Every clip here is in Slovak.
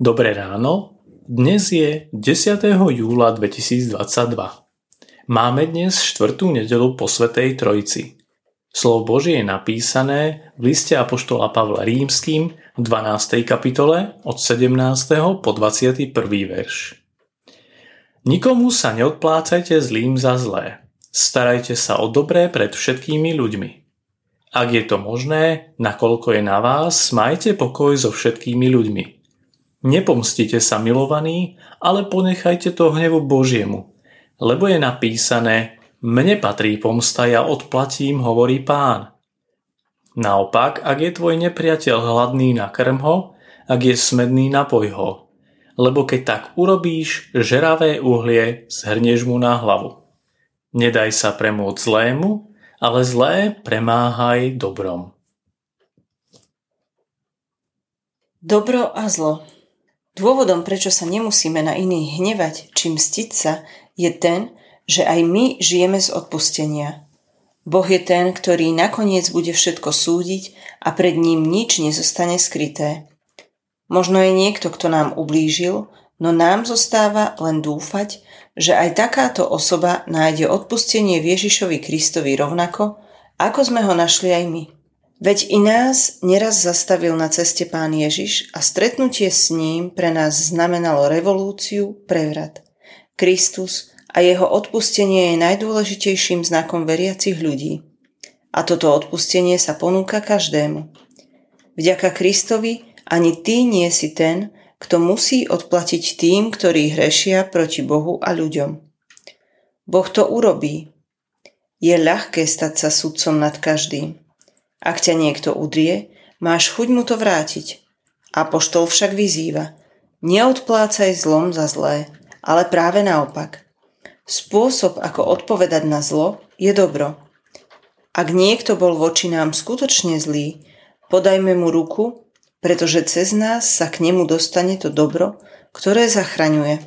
Dobré ráno, dnes je 10. júla 2022. Máme dnes štvrtú nedelu po Svetej Trojici. Slovo Božie je napísané v liste Apoštola Pavla Rímským v 12. kapitole od 17. po 21. verš. Nikomu sa neodplácajte zlým za zlé. Starajte sa o dobré pred všetkými ľuďmi. Ak je to možné, nakoľko je na vás, majte pokoj so všetkými ľuďmi. Nepomstite sa milovaní, ale ponechajte to hnevu Božiemu, lebo je napísané Mne patrí pomsta, ja odplatím, hovorí pán. Naopak, ak je tvoj nepriateľ hladný, nakrm ho, ak je smedný, napoj ho. Lebo keď tak urobíš, žeravé uhlie zhrnieš mu na hlavu. Nedaj sa premôcť zlému, ale zlé premáhaj dobrom. Dobro a zlo Dôvodom, prečo sa nemusíme na iných hnevať či mstiť sa, je ten, že aj my žijeme z odpustenia. Boh je ten, ktorý nakoniec bude všetko súdiť a pred ním nič nezostane skryté. Možno je niekto, kto nám ublížil, no nám zostáva len dúfať, že aj takáto osoba nájde odpustenie Ježišovi Kristovi rovnako, ako sme ho našli aj my. Veď i nás neraz zastavil na ceste pán Ježiš a stretnutie s ním pre nás znamenalo revolúciu, prevrat. Kristus a jeho odpustenie je najdôležitejším znakom veriacich ľudí. A toto odpustenie sa ponúka každému. Vďaka Kristovi ani ty nie si ten, kto musí odplatiť tým, ktorí hrešia proti Bohu a ľuďom. Boh to urobí. Je ľahké stať sa sudcom nad každým. Ak ťa niekto udrie, máš chuť mu to vrátiť. Apoštol však vyzýva, neodplácaj zlom za zlé, ale práve naopak. Spôsob, ako odpovedať na zlo, je dobro. Ak niekto bol voči nám skutočne zlý, podajme mu ruku, pretože cez nás sa k nemu dostane to dobro, ktoré zachraňuje.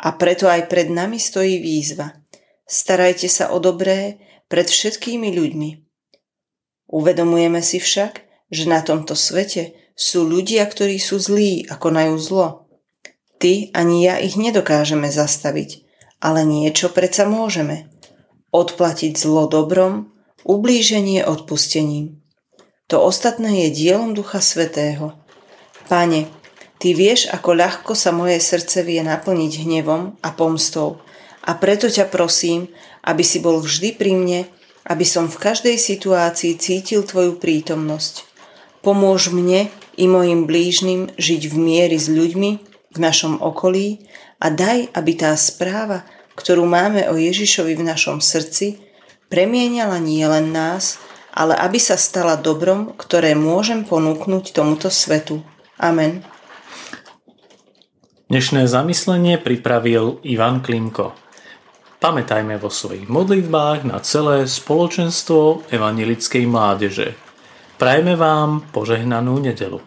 A preto aj pred nami stojí výzva. Starajte sa o dobré pred všetkými ľuďmi. Uvedomujeme si však, že na tomto svete sú ľudia, ktorí sú zlí a konajú zlo. Ty ani ja ich nedokážeme zastaviť, ale niečo predsa môžeme. Odplatiť zlo dobrom, ublíženie odpustením. To ostatné je dielom Ducha Svetého. Pane, Ty vieš, ako ľahko sa moje srdce vie naplniť hnevom a pomstou a preto ťa prosím, aby si bol vždy pri mne aby som v každej situácii cítil Tvoju prítomnosť. Pomôž mne i mojim blížnym žiť v miery s ľuďmi v našom okolí a daj, aby tá správa, ktorú máme o Ježišovi v našom srdci, premieniala nie len nás, ale aby sa stala dobrom, ktoré môžem ponúknuť tomuto svetu. Amen. Dnešné zamyslenie pripravil Ivan Klimko. Pamätajme vo svojich modlitbách na celé spoločenstvo evanilickej mládeže. Prajme vám požehnanú nedelu.